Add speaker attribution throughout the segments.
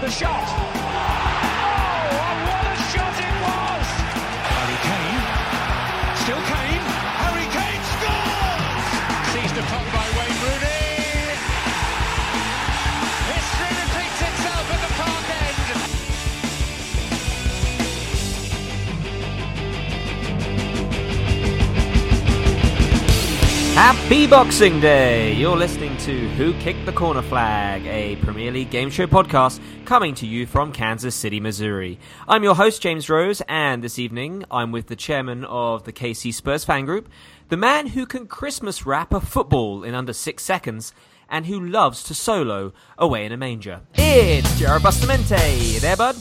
Speaker 1: with the shot.
Speaker 2: Happy Boxing Day! You're listening to Who Kicked the Corner Flag, a Premier League game show podcast coming to you from Kansas City, Missouri. I'm your host, James Rose, and this evening I'm with the chairman of the KC Spurs fan group, the man who can Christmas wrap a football in under six seconds, and who loves to solo away in a manger. It's Jared Bustamente. There, bud?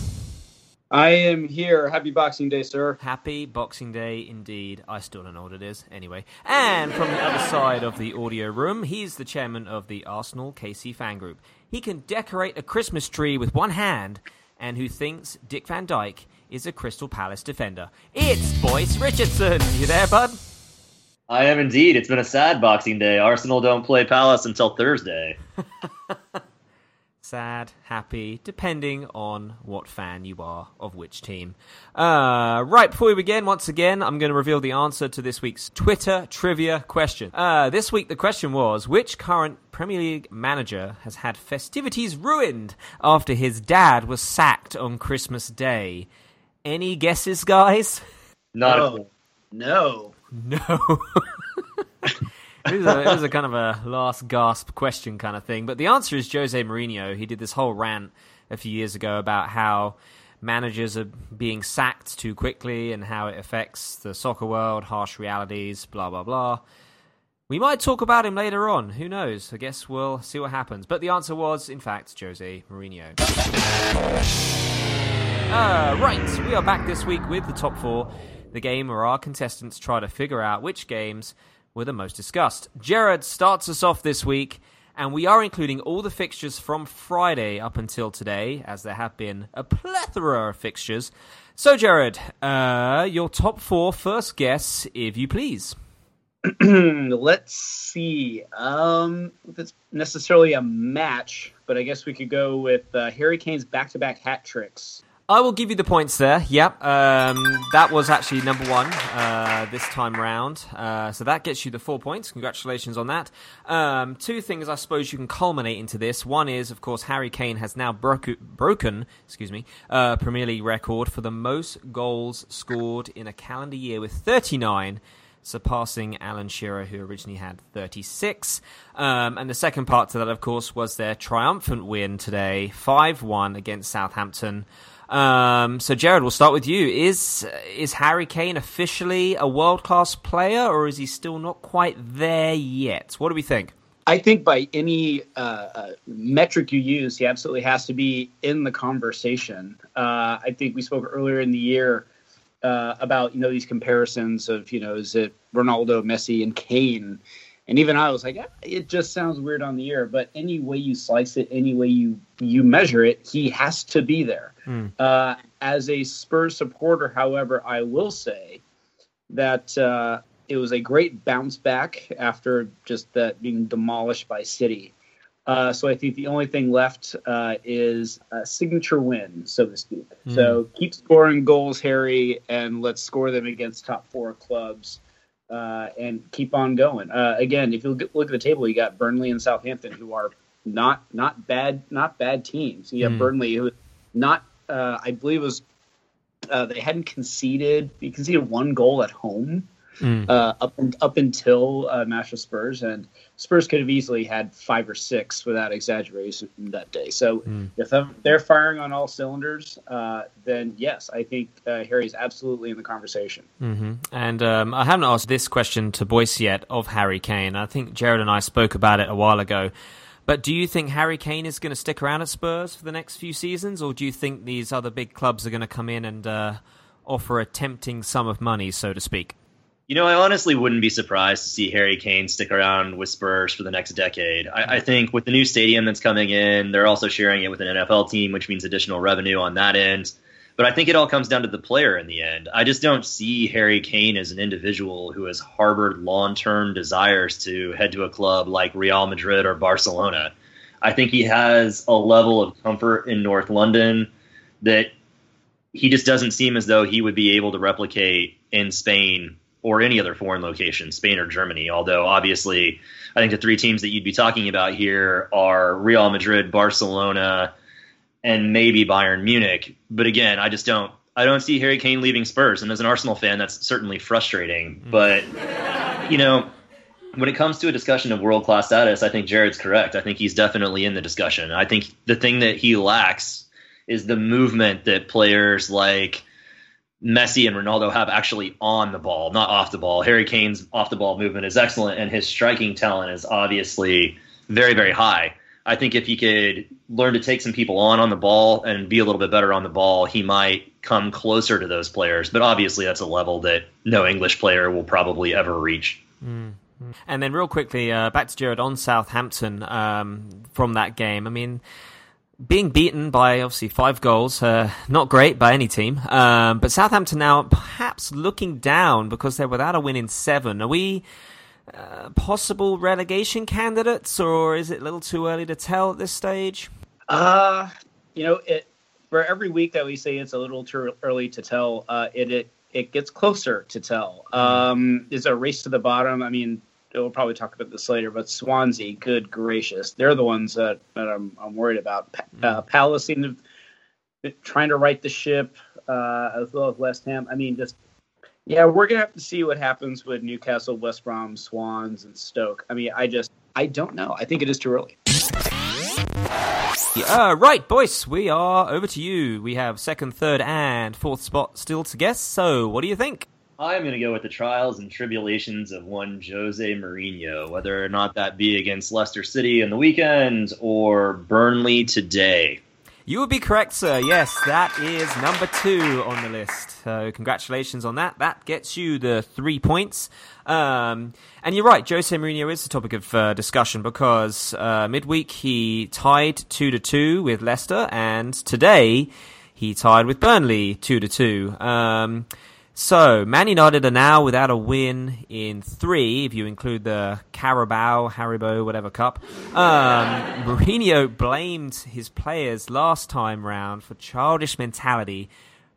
Speaker 3: I am here. Happy Boxing Day, sir.
Speaker 2: Happy Boxing Day indeed. I still don't know what it is. Anyway. And from the other side of the audio room, he's the chairman of the Arsenal KC fan group. He can decorate a Christmas tree with one hand and who thinks Dick Van Dyke is a Crystal Palace defender. It's Boyce Richardson. You there, bud?
Speaker 4: I am indeed. It's been a sad Boxing Day. Arsenal don't play Palace until Thursday.
Speaker 2: Sad, happy, depending on what fan you are of which team. Uh, right, before we begin, once again, I'm going to reveal the answer to this week's Twitter trivia question. Uh, this week, the question was which current Premier League manager has had festivities ruined after his dad was sacked on Christmas Day? Any guesses, guys?
Speaker 4: Not
Speaker 3: Oh, no.
Speaker 2: No. it, was a, it was a kind of a last gasp question kind of thing. But the answer is Jose Mourinho. He did this whole rant a few years ago about how managers are being sacked too quickly and how it affects the soccer world, harsh realities, blah, blah, blah. We might talk about him later on. Who knows? I guess we'll see what happens. But the answer was, in fact, Jose Mourinho. Uh, right, we are back this week with the top four, the game where our contestants try to figure out which games were the most discussed. Jared starts us off this week, and we are including all the fixtures from Friday up until today, as there have been a plethora of fixtures. So, Jared, uh, your top four first guess, if you please.
Speaker 3: Let's see. Um, if it's necessarily a match, but I guess we could go with uh, Harry Kane's back-to-back hat tricks.
Speaker 2: I will give you the points there. Yep, um, that was actually number one uh, this time round. Uh, so that gets you the four points. Congratulations on that. Um, two things I suppose you can culminate into this. One is, of course, Harry Kane has now broke, broken, excuse me, uh, Premier League record for the most goals scored in a calendar year with 39 surpassing Alan Shearer, who originally had 36. Um, and the second part to that, of course, was their triumphant win today, 5 1 against Southampton. Um, so, Jared, we'll start with you. Is is Harry Kane officially a world class player, or is he still not quite there yet? What do we think?
Speaker 3: I think by any uh, uh, metric you use, he absolutely has to be in the conversation. Uh, I think we spoke earlier in the year uh, about you know these comparisons of you know is it Ronaldo, Messi, and Kane, and even I was like, "Ah, it just sounds weird on the ear. But any way you slice it, any way you you measure it, he has to be there. Uh, as a Spurs supporter, however, I will say that uh, it was a great bounce back after just that being demolished by City. Uh, so I think the only thing left uh, is a signature win, so to speak. So keep scoring goals, Harry, and let's score them against top four clubs, uh, and keep on going. Uh, again, if you look at, the table, you got Burnley and Southampton, who are not not bad not bad teams. You have
Speaker 2: Mm.
Speaker 3: Burnley, who not uh, I believe it was uh, they hadn't conceded. They conceded one goal at home
Speaker 2: Mm.
Speaker 3: uh, up up until uh, Nashville Spurs, and Spurs could have easily had five or six without exaggeration that day. So
Speaker 2: Mm.
Speaker 3: if they're firing on all cylinders, uh, then yes, I think uh, Harry is absolutely in the conversation.
Speaker 2: hmm And um, I haven't asked this question to Boyce yet of Harry Kane. I think Jared and I spoke about it a while ago. But do you think Harry Kane is going to stick around at Spurs for the next few seasons, or do you think these other big clubs are going to come in and uh, offer a tempting sum of money, so to speak?
Speaker 4: You know, I honestly wouldn't be surprised to see Harry Kane stick around with Spurs for the next decade. I, I think with the new stadium that's coming in, they're also sharing it with an NFL team, which means additional revenue on that end. But I think it all comes down to the player in the end. I just don't see Harry Kane as an individual who has harbored long term desires to head to a club like Real Madrid or Barcelona. I think he has a level of comfort in North London that he just doesn't seem as though he would be able to replicate in Spain or any other foreign location, Spain or Germany. Although obviously, I think the three teams that you'd be talking about here are Real Madrid, Barcelona, and maybe Bayern Munich. But again, I just don't I don't see Harry Kane leaving Spurs. And as an Arsenal fan, that's certainly frustrating. Mm. But you know, when it comes to a discussion of world class status, I think Jared's correct. I think he's definitely in the discussion. I think the thing that he lacks is the movement that players like Messi and Ronaldo have actually on the ball, not off the ball. Harry Kane's off the ball movement is excellent, and his striking talent is obviously very, very high. I think if he could learn to take some people on on the ball and be a little bit better on the ball, he might come closer to those players. But obviously, that's a level that no English player will probably ever reach.
Speaker 2: Mm. And then, real quickly, uh, back to Jared on Southampton um, from that game. I mean, being beaten by obviously five goals, uh, not great by any team. Um, but Southampton now perhaps looking down because they're without a win in seven. Are we uh, possible relegation candidates, or is it a little too early to tell at this stage?
Speaker 3: Uh, you know, it for every week that we say it's a little too early to tell, uh, it it it gets closer to tell. Hmm. Um, is a race to the bottom. I mean, we'll probably talk about this later, but Swansea, good gracious, they're the ones that, that I'm, I'm worried about. Hmm. Uh, Palace seem to trying to right the ship, uh, as well as West Ham. I mean, just yeah, we're gonna have to see what happens with Newcastle, West Brom, Swans, and Stoke. I mean, I just I don't know. I think it is too early.
Speaker 2: Uh, right, Boyce, we are over to you. We have second, third, and fourth spot still to guess. So, what do you think?
Speaker 4: I'm going to go with the trials and tribulations of one Jose Mourinho, whether or not that be against Leicester City in the weekend or Burnley today.
Speaker 2: You would be correct, sir. Yes, that is number two on the list. So, congratulations on that. That gets you the three points. Um, and you're right, Jose Mourinho is the topic of uh, discussion because uh, midweek he tied two to two with Leicester, and today he tied with Burnley two to two. Um, so, Man United are now without a win in three, if you include the Carabao, Haribo, whatever cup. Um, Mourinho blamed his players last time round for childish mentality,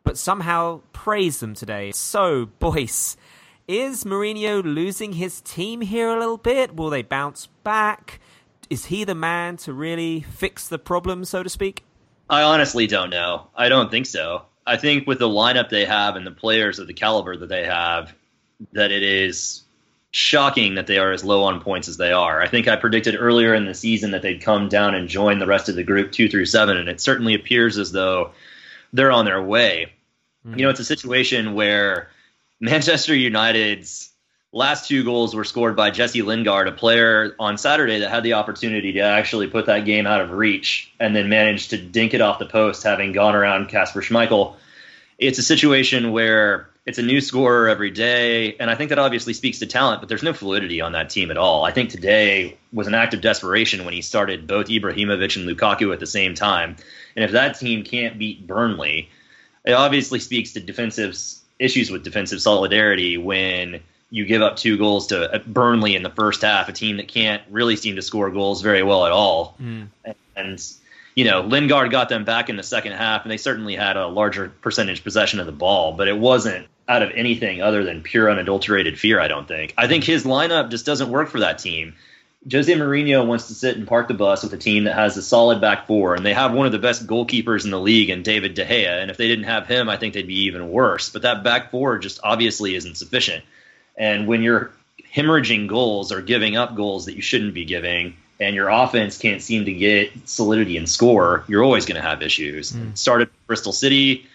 Speaker 2: but somehow praised them today. So, boys, is Mourinho losing his team here a little bit? Will they bounce back? Is he the man to really fix the problem, so to speak?
Speaker 4: I honestly don't know. I don't think so. I think with the lineup they have and the players of the caliber that they have, that it is shocking that they are as low on points as they are. I think I predicted earlier in the season that they'd come down and join the rest of the group two through seven, and it certainly appears as though they're on their way. Mm-hmm. You know, it's a situation where Manchester United's last two goals were scored by Jesse Lingard, a player on Saturday that had the opportunity to actually put that game out of reach and then managed to dink it off the post, having gone around Kasper Schmeichel. It's a situation where it's a new scorer every day, and I think that obviously speaks to talent, but there's no fluidity on that team at all. I think today was an act of desperation when he started both Ibrahimovic and Lukaku at the same time. And if that team can't beat Burnley, it obviously speaks to defensive issues with defensive solidarity when you give up two goals to uh, Burnley in the first half, a team that can't really seem to score goals very well at all. Mm. And, you know, Lingard got them back in the second half, and they certainly had a larger percentage possession of the ball, but it wasn't out of anything other than pure unadulterated fear, I don't think. I think his lineup just doesn't work for that team. Jose Mourinho wants to sit and park the bus with a team that has a solid back four, and they have one of the best goalkeepers in the league in David De Gea. And if they didn't have him, I think they'd be even worse. But that back four just obviously isn't sufficient. And when you're hemorrhaging goals or giving up goals that you shouldn't be giving, and your offense can't seem to get solidity and score, you're always going to have issues. Mm. Started Bristol City,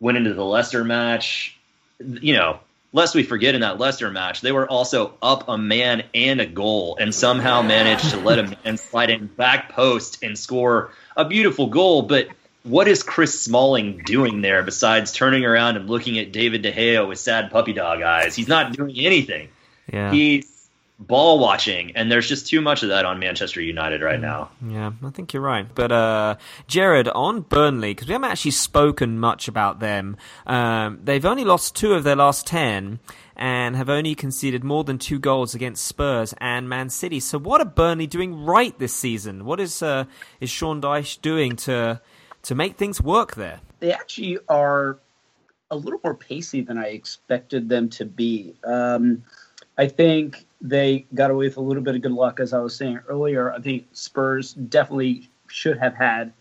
Speaker 4: went into the Leicester match. You know, lest we forget in that Leicester match, they were also up a man and a goal, and somehow managed to let a man slide in back post and score a beautiful goal. But what is Chris Smalling doing there besides turning around and looking at David De Gea with sad puppy dog eyes? He's not doing anything. Yeah. He's ball watching, and there's just too much of that on Manchester United right now.
Speaker 2: Yeah, I think you're right. But uh, Jared, on Burnley, because we haven't actually spoken much about them, um, they've only lost two of their last ten and have only conceded more than two goals against Spurs and Man City. So, what are Burnley doing right this season? What is uh, is Sean Dyche doing to to make things work there?
Speaker 3: They actually are a little more pacey than I expected them to be. Um, I think they got away with a little bit of good luck, as I was saying earlier. I think Spurs definitely should have had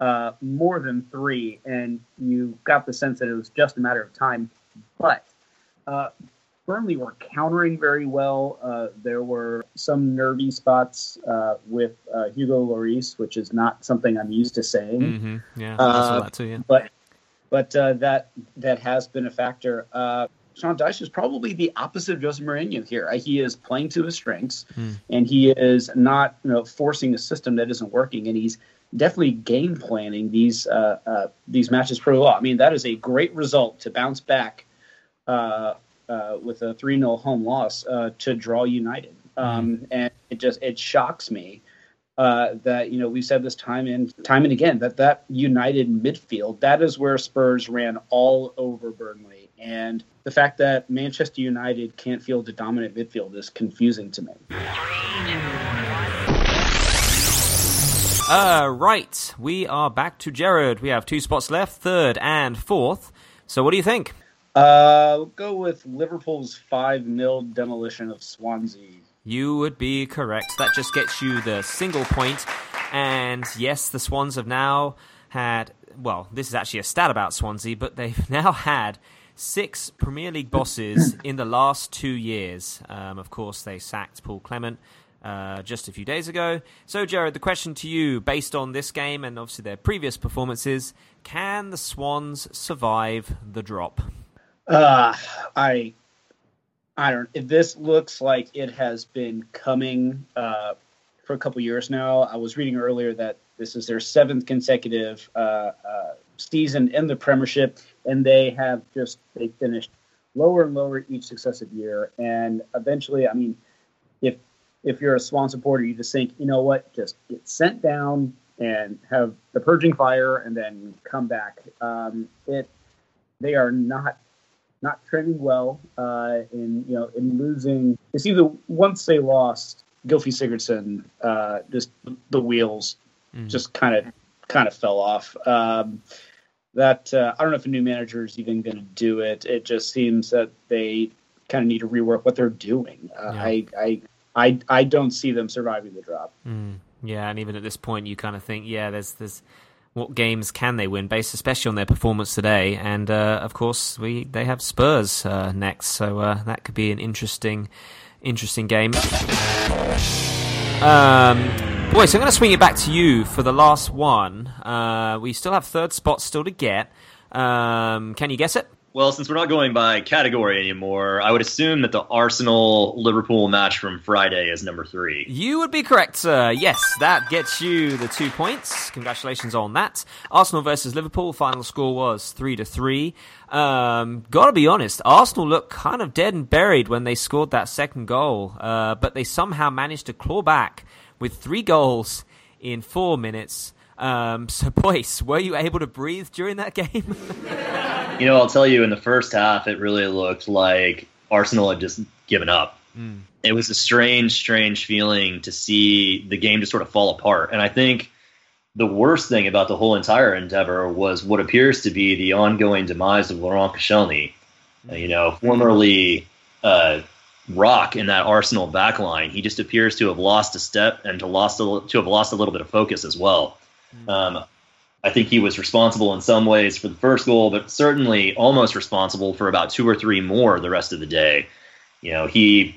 Speaker 3: uh, more than three, and you got the sense that it was just a matter of time. But uh, Burnley were countering very well. Uh, there were some nervy spots uh, with uh, Hugo Lloris, which is not something I'm used to saying.
Speaker 2: Mm-hmm. Yeah, saw that too. Yeah.
Speaker 3: But but uh, that that has been a factor. Uh, Sean Dyche is probably the opposite of Jose Mourinho here. He is playing to his strengths,
Speaker 2: Mm.
Speaker 3: and he is not you know forcing a system that isn't working, and he's definitely game planning these uh, uh, these matches pretty well. I mean, that is a great result to bounce back uh, uh, with a three 0 home loss uh, to draw United, um, and it just it shocks me uh, that you know we've said this time and time and again that that United midfield that is where Spurs ran all over Burnley, and the fact that Manchester United can't field a dominant midfield is confusing to me.
Speaker 2: Uh, right, we are back to Jared. We have two spots left, third and fourth. So, what do you think?
Speaker 3: Uh, we'll go with Liverpool's five 0 demolition of Swansea.
Speaker 2: You would be correct. That just gets you the single point. And yes, the Swans have now had, well, this is actually a stat about Swansea, but they've now had six Premier League bosses in the last two years. Um, of course, they sacked Paul Clement. Uh, just a few days ago. So, Jared, the question to you, based on this game and obviously their previous performances, can the Swans survive the drop?
Speaker 3: Uh, I, I don't. This looks like it has been coming uh, for a couple years now, I was reading earlier that this is their seventh consecutive uh, uh, season in the Premiership, and they have just they finished lower and lower each successive year, and eventually, I mean, if if you're a Swan supporter, you just think, you know what, just get sent down and have the purging fire, and then come back. Um, it they are not not trending well uh, in you know in losing. It's either once they lost Gylfi Sigurdsson, uh, just the wheels just kind of kind of fell off. Um, that uh, I don't know if a new manager is even going to do it. It just seems that they kind of need to rework what they're doing. Uh,
Speaker 2: Yeah.
Speaker 3: I, I I I don't see them surviving the drop.
Speaker 2: Mm, yeah, and even at this point, you kind of think, yeah, there's there's what games can they win, based especially on their performance today, and uh, of course we they have Spurs uh, next, so uh, that could be an interesting interesting game. Um, boy, so I'm going to swing it back to you for the last one. Uh, we still have third spot still to get. Um, can you guess it?
Speaker 4: Well, since we're not going by category anymore, I would assume that the Arsenal Liverpool match from Friday is number three.
Speaker 2: You would be correct, sir. Yes, that gets you the two points. Congratulations on that. Arsenal versus Liverpool. Final score was three to three. Um, gotta be honest, Arsenal looked kind of dead and buried when they scored that second goal, uh, but they somehow managed to claw back with three goals in four minutes. Um, so, boys, were you able to breathe during that game?
Speaker 4: You know, I'll tell you, in the first half, it really looked like Arsenal had just given up. It was a strange, strange feeling to see the game just sort of fall apart. And I think the worst thing about the whole entire endeavor was what appears to be the ongoing demise of Laurent Koscielny. Uh, You know, formerly uh, rock in that Arsenal backline, he just appears to have lost a step and to lost a, to have lost a little bit of focus as well. Um, I think he was responsible in some ways for the first goal, but certainly almost responsible for about two or three more the rest of the day. You know, he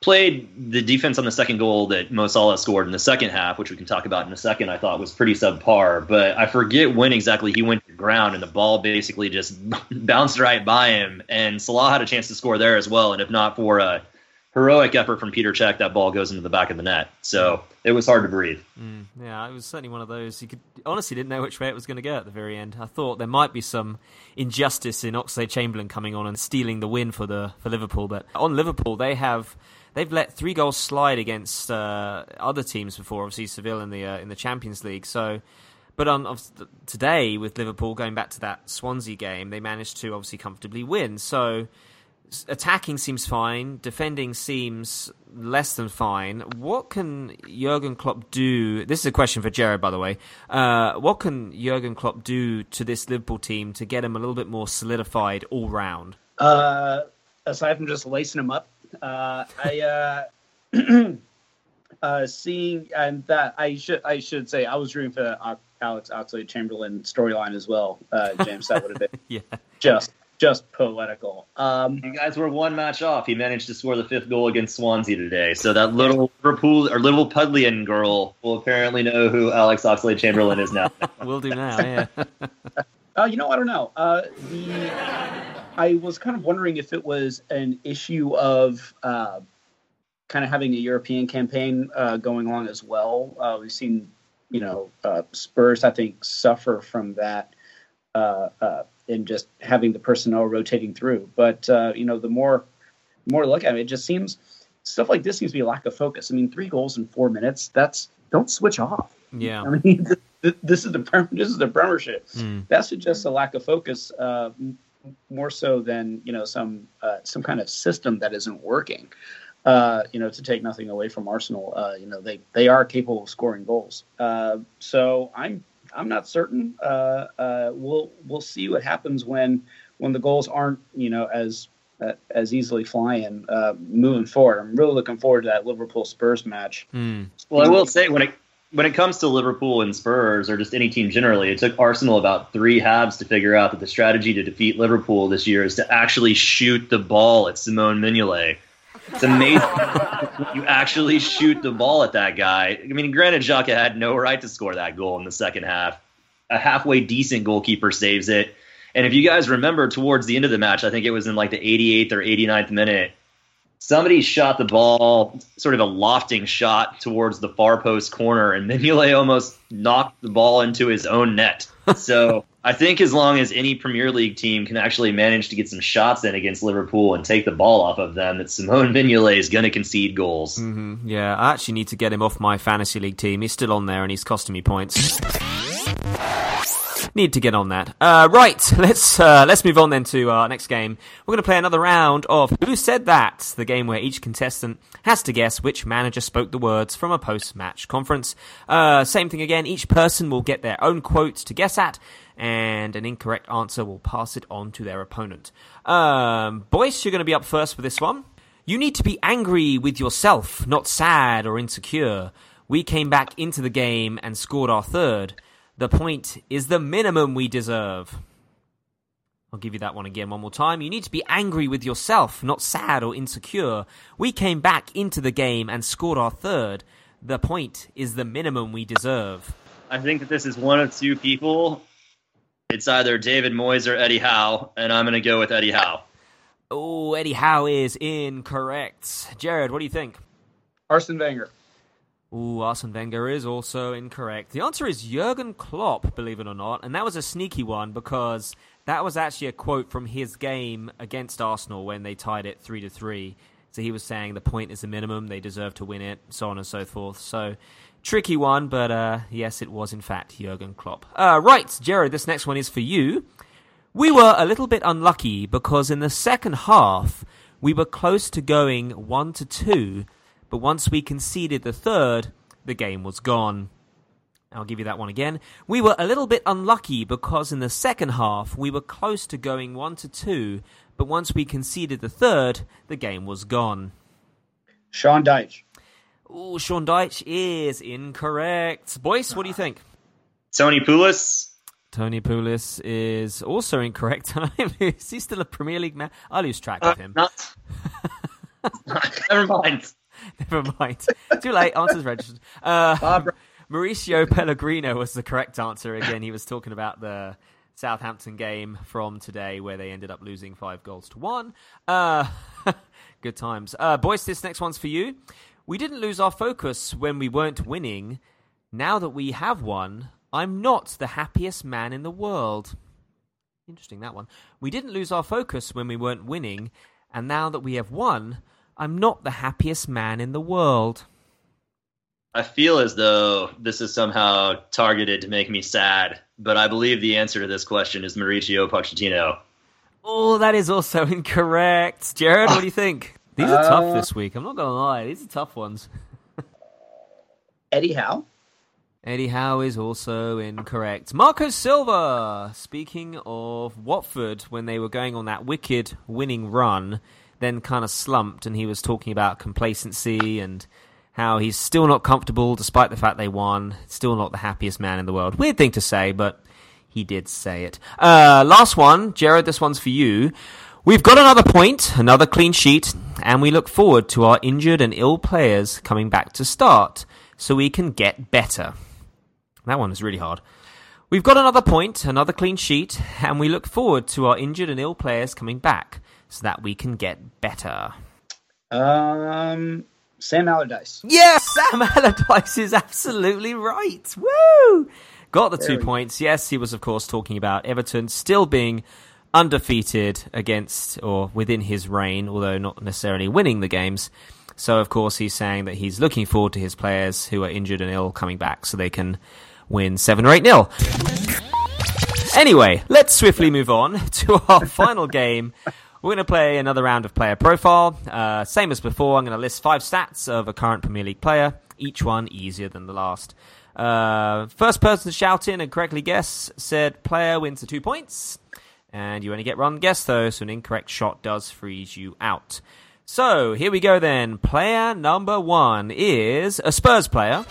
Speaker 4: played the defense on the second goal that Mo Salah scored in the second half, which we can talk about in a second. I thought was pretty subpar, but I forget when exactly he went to ground and the ball basically just bounced right by him, and Salah had a chance to score there as well. And if not for a heroic effort from Peter Cech, that ball goes into the back of the net. So it was hard to breathe.
Speaker 2: Mm, yeah, it was certainly one of those. You could honestly didn't know which way it was going to go at the very end. I thought there might be some injustice in Oxlade Chamberlain coming on and stealing the win for the for Liverpool, but on Liverpool they have they've let three goals slide against uh, other teams before. Obviously, Seville in the uh, in the Champions League. So, but on today with Liverpool going back to that Swansea game, they managed to obviously comfortably win. So attacking seems fine, defending seems less than fine. What can Jurgen Klopp do? This is a question for Jared, by the way. Uh, what can Jurgen Klopp do to this Liverpool team to get him a little bit more solidified all round?
Speaker 3: Uh, aside from just lacing him up, uh, I uh, uh, seeing and that I should I should say I was rooting for Alex Oxlade Chamberlain storyline as well, uh, James. That would have been
Speaker 2: yeah.
Speaker 3: just just poetical. Um,
Speaker 4: you guys were one match off. He managed to score the fifth goal against Swansea today. So that little Liverpool or little Pudlian girl will apparently know who Alex Oxlade Chamberlain is now.
Speaker 2: We'll do now, yeah.
Speaker 3: uh, you know, I don't know. Uh, the I was kind of wondering if it was an issue of uh, kind of having a European campaign uh, going along as well. Uh, we've seen, you know, uh, Spurs I think suffer from that and just having the personnel rotating through. But uh, you know, the more more look at it, it just seems stuff like this seems to be a lack of focus. I mean, three goals in four minutes. That's don't switch off.
Speaker 2: Yeah.
Speaker 3: I mean, this is the this is the Premiership. Mm. That suggests a lack of focus, uh, more so than you know some uh, some kind of system that isn't working. Uh, you know, to take nothing away from Arsenal, uh, you know they they are capable of scoring goals. Uh, so I'm I'm not certain. Uh, uh, we'll we'll see what happens when when the goals aren't you know as uh, as easily flying uh, moving forward. I'm really looking forward to that Liverpool Spurs match.
Speaker 2: Mm.
Speaker 4: Well, I will say when it when it comes to Liverpool and Spurs or just any team generally, it took Arsenal about three halves to figure out that the strategy to defeat Liverpool this year is to actually shoot the ball at Simon Mignolet. It's amazing you actually shoot the ball at that guy. I mean, granted, Xhaka had no right to score that goal in the second half. A halfway decent goalkeeper saves it. And if you guys remember towards the end of the match, I think it was in like the 88th or 89th minute, somebody shot the ball, sort of a lofting shot towards the far post corner, and Mignolet almost knocked the ball into his own net. So I think as long as any Premier League team can actually manage to get some shots in against Liverpool and take the ball off of them, that Simon Mignolet is going to concede goals.
Speaker 2: Mm-hmm. Yeah, I actually need to get him off my fantasy league team. He's still on there and he's costing me points. Need to get on that. Uh, right, let's uh, let's move on then to our next game. We're going to play another round of Who Said That, the game where each contestant has to guess which manager spoke the words from a post-match conference. Uh, same thing again. Each person will get their own quote to guess at, and an incorrect answer will pass it on to their opponent. Um, Boyce, you're going to be up first for this one. You need to be angry with yourself, not sad or insecure. We came back into the game and scored our third. The point is the minimum we deserve. I'll give you that one again one more time. You need to be angry with yourself, not sad or insecure. We came back into the game and scored our third. The point is the minimum we deserve.
Speaker 4: I think that this is one of two people. It's either David Moyes or Eddie Howe, and I'm going to go with Eddie Howe.
Speaker 2: Oh, Eddie Howe is incorrect. Jared, what do you think?
Speaker 3: Arsene Wenger.
Speaker 2: Ooh, Arsene Wenger is also incorrect. The answer is Jurgen Klopp, believe it or not, and that was a sneaky one because that was actually a quote from his game against Arsenal when they tied it three to three. So he was saying the point is the minimum, they deserve to win it, so on and so forth. So tricky one, but uh, yes, it was in fact Jurgen Klopp. Uh, right, Jared, this next one is for you. We were a little bit unlucky because in the second half we were close to going one to two but once we conceded the third, the game was gone. I'll give you that one again. We were a little bit unlucky because in the second half we were close to going 1 to 2, but once we conceded the third, the game was gone.
Speaker 3: Sean Dyche.
Speaker 2: Oh, Sean Dyche is incorrect. Boyce, what do you think?
Speaker 4: Tony Pulis.
Speaker 2: Tony Pulis is also incorrect. is he still a Premier League man? I lose track
Speaker 4: uh,
Speaker 2: of him.
Speaker 4: Not... Never mind.
Speaker 2: Never mind. Too late. Answers registered. Uh, Mauricio Pellegrino was the correct answer. Again, he was talking about the Southampton game from today where they ended up losing five goals to one. Uh, good times. Uh, Boyce, this next one's for you. We didn't lose our focus when we weren't winning. Now that we have won, I'm not the happiest man in the world. Interesting, that one. We didn't lose our focus when we weren't winning, and now that we have won, I'm not the happiest man in the world.
Speaker 4: I feel as though this is somehow targeted to make me sad, but I believe the answer to this question is Mauricio Pochettino.
Speaker 2: Oh, that is also incorrect. Jared, what do you ah. think? These are tough uh, this week. I'm not going to lie. These are tough ones.
Speaker 3: Eddie Howe.
Speaker 2: Eddie Howe is also incorrect. Marco Silva, speaking of Watford, when they were going on that wicked winning run, then kind of slumped, and he was talking about complacency and how he's still not comfortable despite the fact they won. Still not the happiest man in the world. Weird thing to say, but he did say it. Uh, last one, Jared, this one's for you. We've got another point, another clean sheet, and we look forward to our injured and ill players coming back to start so we can get better. That one is really hard. We've got another point, another clean sheet, and we look forward to our injured and ill players coming back so that we can get better.
Speaker 3: Um, Sam Allardyce.
Speaker 2: Yes, Sam Allardyce is absolutely right. Woo! Got the
Speaker 3: There
Speaker 2: two points. Yes, he was, of course, talking about Everton still being undefeated against or within his reign, although not necessarily winning the games. So, of course, he's saying that he's looking forward to his players who are injured and ill coming back so they can win 7 or 8 nil. Anyway, let's swiftly move on to our final game. We're going to play another round of player profile. Uh, same as before, I'm going to list five stats of a current Premier League player, each one easier than the last. Uh, first person to shout in and correctly guess said player wins the two points. And you only get one guess though, so an incorrect shot does freeze you out. So here we go then. Player number one is a Spurs player,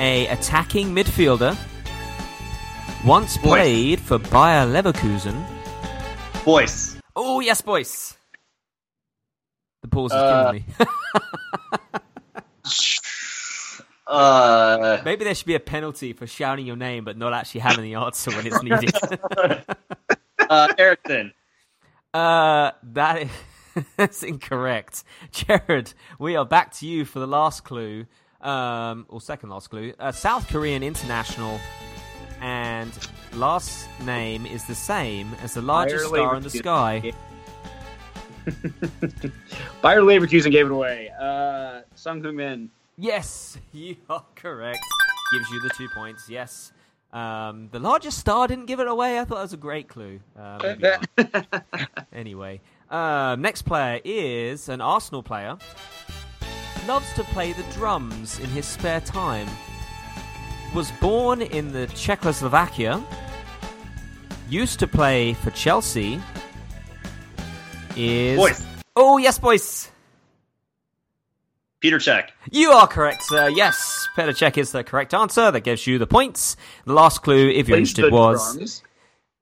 Speaker 2: a attacking midfielder, once
Speaker 4: Boy.
Speaker 2: played for Bayer Leverkusen.
Speaker 4: Boyce.
Speaker 2: Oh yes, Boyce. The pause is
Speaker 3: Uh,
Speaker 2: killing me.
Speaker 4: Uh,
Speaker 2: Maybe there should be a penalty for shouting your name but not actually having the answer when it's needed.
Speaker 4: uh, Eriksen.
Speaker 2: uh, that is that's incorrect. Jared, we are back to you for the last clue, um, or second last clue. A South Korean international, and last name is the same as the largest
Speaker 3: Bayer
Speaker 2: star in the
Speaker 3: Leverkusen.
Speaker 2: sky.
Speaker 3: Bayer Leverkusen gave it away. Uh, Son Heung Min.
Speaker 2: Yes, you are correct. Gives you the two points. Yes. Um, the largest star didn't give it away. I thought that was a great clue. Uh, anyway, um, next player is an Arsenal player. Loves to play the drums in his spare time. Was born in the Czechoslovakia. Used to play for Chelsea. Is
Speaker 4: Boyce.
Speaker 2: oh yes, Boyce.
Speaker 4: Peter Cech.
Speaker 2: You are correct, sir. Yes, Peter Cech is the correct answer. That gives you the points. The last clue, if you're interested,
Speaker 3: the
Speaker 2: was
Speaker 3: drums.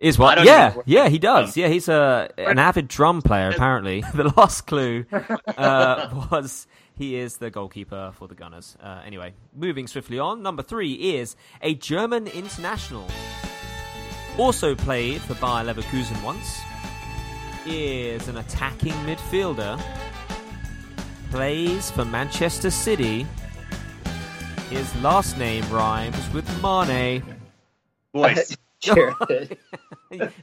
Speaker 2: is what?
Speaker 4: don't
Speaker 2: Yeah, yeah, he does. Yeah, he's a an avid drum player. Apparently, the last clue uh, was he is the goalkeeper for the Gunners. Uh, anyway, moving swiftly on. Number three is a German international. Also played for Bayer Leverkusen once. Is an attacking midfielder. Plays for Manchester City. His last name rhymes with Mane.
Speaker 4: Boyce.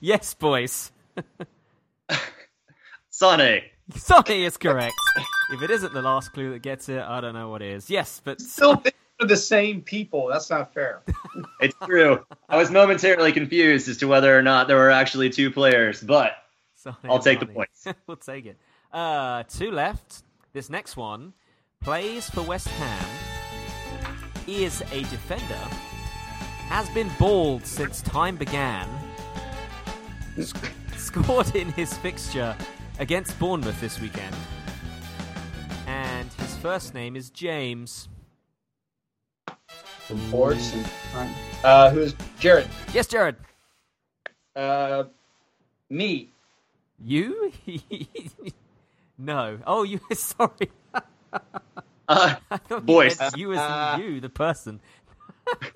Speaker 2: Yes, Boyce.
Speaker 4: Sane.
Speaker 2: Sonny is correct. if it isn't the last clue that gets it, I don't know what is. Yes, but
Speaker 3: Still think they're the same people. That's not fair.
Speaker 4: It's true. I was momentarily confused as to whether or not there were actually two players, but
Speaker 2: Sonny
Speaker 4: I'll
Speaker 2: and
Speaker 4: take the
Speaker 2: Mane.
Speaker 4: points.
Speaker 2: we'll take it. Uh, two left. This next one plays for West Ham. Is a defender. Has been bald since time began. Scored in his fixture against Bournemouth this weekend. And his first name is James.
Speaker 3: Sports and uh, who's Jared?
Speaker 2: Yes, Jared.
Speaker 3: Uh, me.
Speaker 2: You? no. Oh, you. Sorry.
Speaker 4: uh,
Speaker 2: I thought you
Speaker 4: Boyce.
Speaker 2: you as in you, the person.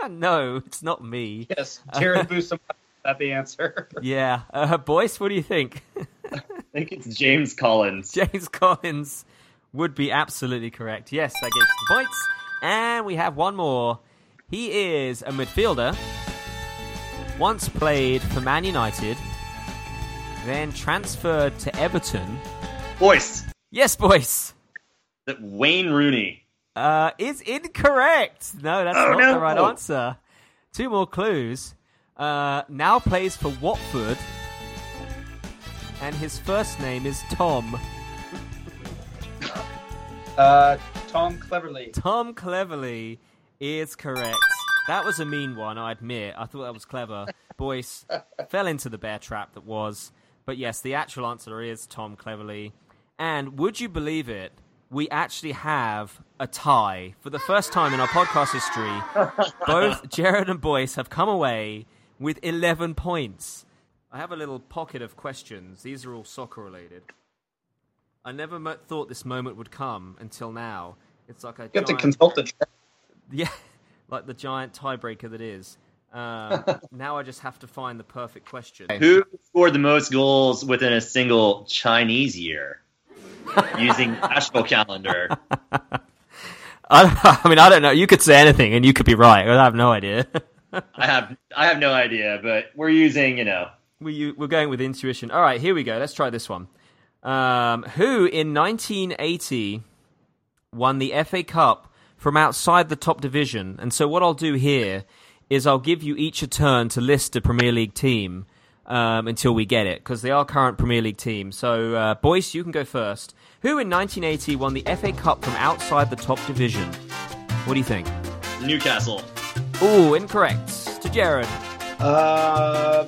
Speaker 2: no, it's not me.
Speaker 3: Yes, Jared Boosum. That the answer.
Speaker 2: Yeah. Uh, Boyce, what do you think?
Speaker 4: I think it's James Collins.
Speaker 2: James Collins would be absolutely correct. Yes, that gives you the points. And we have one more. He is a midfielder. Once played for Man United. Then transferred to Everton.
Speaker 4: Boyce.
Speaker 2: Yes, Boyce.
Speaker 4: That Wayne Rooney.
Speaker 2: Uh, is incorrect. No, that's
Speaker 4: Oh,
Speaker 2: not
Speaker 4: no.
Speaker 2: the right answer. Two more clues. Uh, now plays for Watford, and his first name is Tom.
Speaker 3: Uh, Tom Cleverley.
Speaker 2: Tom Cleverley is correct. That was a mean one, I admit. I thought that was clever. Boyce fell into the bear trap that was. But yes, the actual answer is Tom Cleverley. And would you believe it? We actually have a tie. For the first time in our podcast history, both Jared and Boyce have come away with 11 points. I have a little pocket of questions. These are all soccer related. I never thought this moment would come until now. It's like I.
Speaker 3: You have to consult the chat.
Speaker 2: yeah, like the giant tiebreaker that is. Um, now I just have to find the perfect question.
Speaker 4: Who scored the most goals within a single Chinese year using national calendar?
Speaker 2: I, I mean, I don't know. You could say anything, and you could be right. I have no idea.
Speaker 4: I have I have no idea, but we're using you know
Speaker 2: we, we're going with intuition. All right, here we go. Let's try this one. Um, who in 1980 won the FA Cup from outside the top division? And so, what I'll do here is I'll give you each a turn to list a Premier League team um, until we get it, because they are current Premier League teams. So, uh, Boyce, you can go first. Who in 1980 won the FA Cup from outside the top division? What do you think?
Speaker 4: Newcastle.
Speaker 2: Ooh, incorrect. To Jared.
Speaker 3: Uh,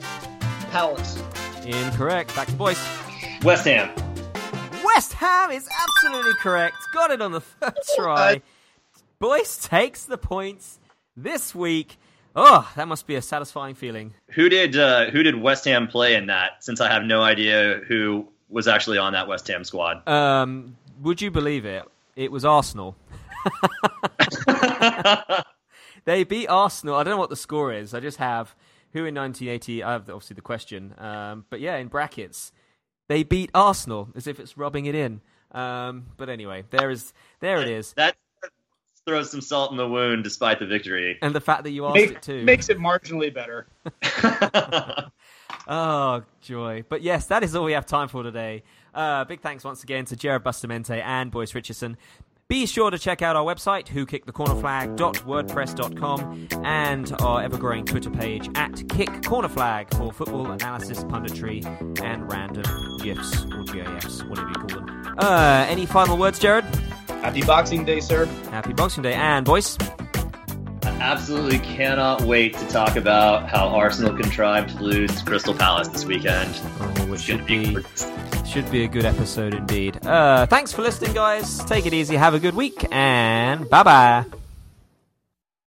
Speaker 3: Palace.
Speaker 2: Incorrect. Back to Boyce.
Speaker 4: West Ham.
Speaker 2: West Ham is absolutely correct. Got it on the third try. Boyce takes the points this week. Oh, that must be a satisfying feeling.
Speaker 4: Who did uh, who did West Ham play in that? Since I have no idea who was actually on that West Ham squad.
Speaker 2: Um, would you believe it? It was Arsenal. They beat Arsenal. I don't know what the score is. I just have who in 1980. I have obviously the question. Um, but yeah, in brackets, they beat Arsenal as if it's rubbing it in. Um, but anyway, there is there it is.
Speaker 4: That throws some salt in the wound, despite the victory.
Speaker 2: And the fact that you asked
Speaker 3: Make-
Speaker 2: it too.
Speaker 3: makes it marginally better.
Speaker 2: Oh, joy. But yes, that is all we have time for today. Uh, big thanks once again to Jared Bustamente and Boyce Richardson. Be sure to check out our website, whokickthecornerflag.wordpress.com, and our ever-growing Twitter page at kickcornerflag for football analysis, punditry, and random GIFs or GIFs, whatever you call them. Uh, any final words, Jared?
Speaker 3: Happy Boxing Day, sir.
Speaker 2: Happy Boxing Day, and Boyce?
Speaker 4: I absolutely cannot wait to talk about how Arsenal contrived to lose to Crystal Palace this weekend.
Speaker 2: Oh, which
Speaker 4: It's
Speaker 2: should be
Speaker 4: be
Speaker 2: should be a good episode indeed. Uh, thanks for listening, guys. Take it easy. Have a good week, and bye bye.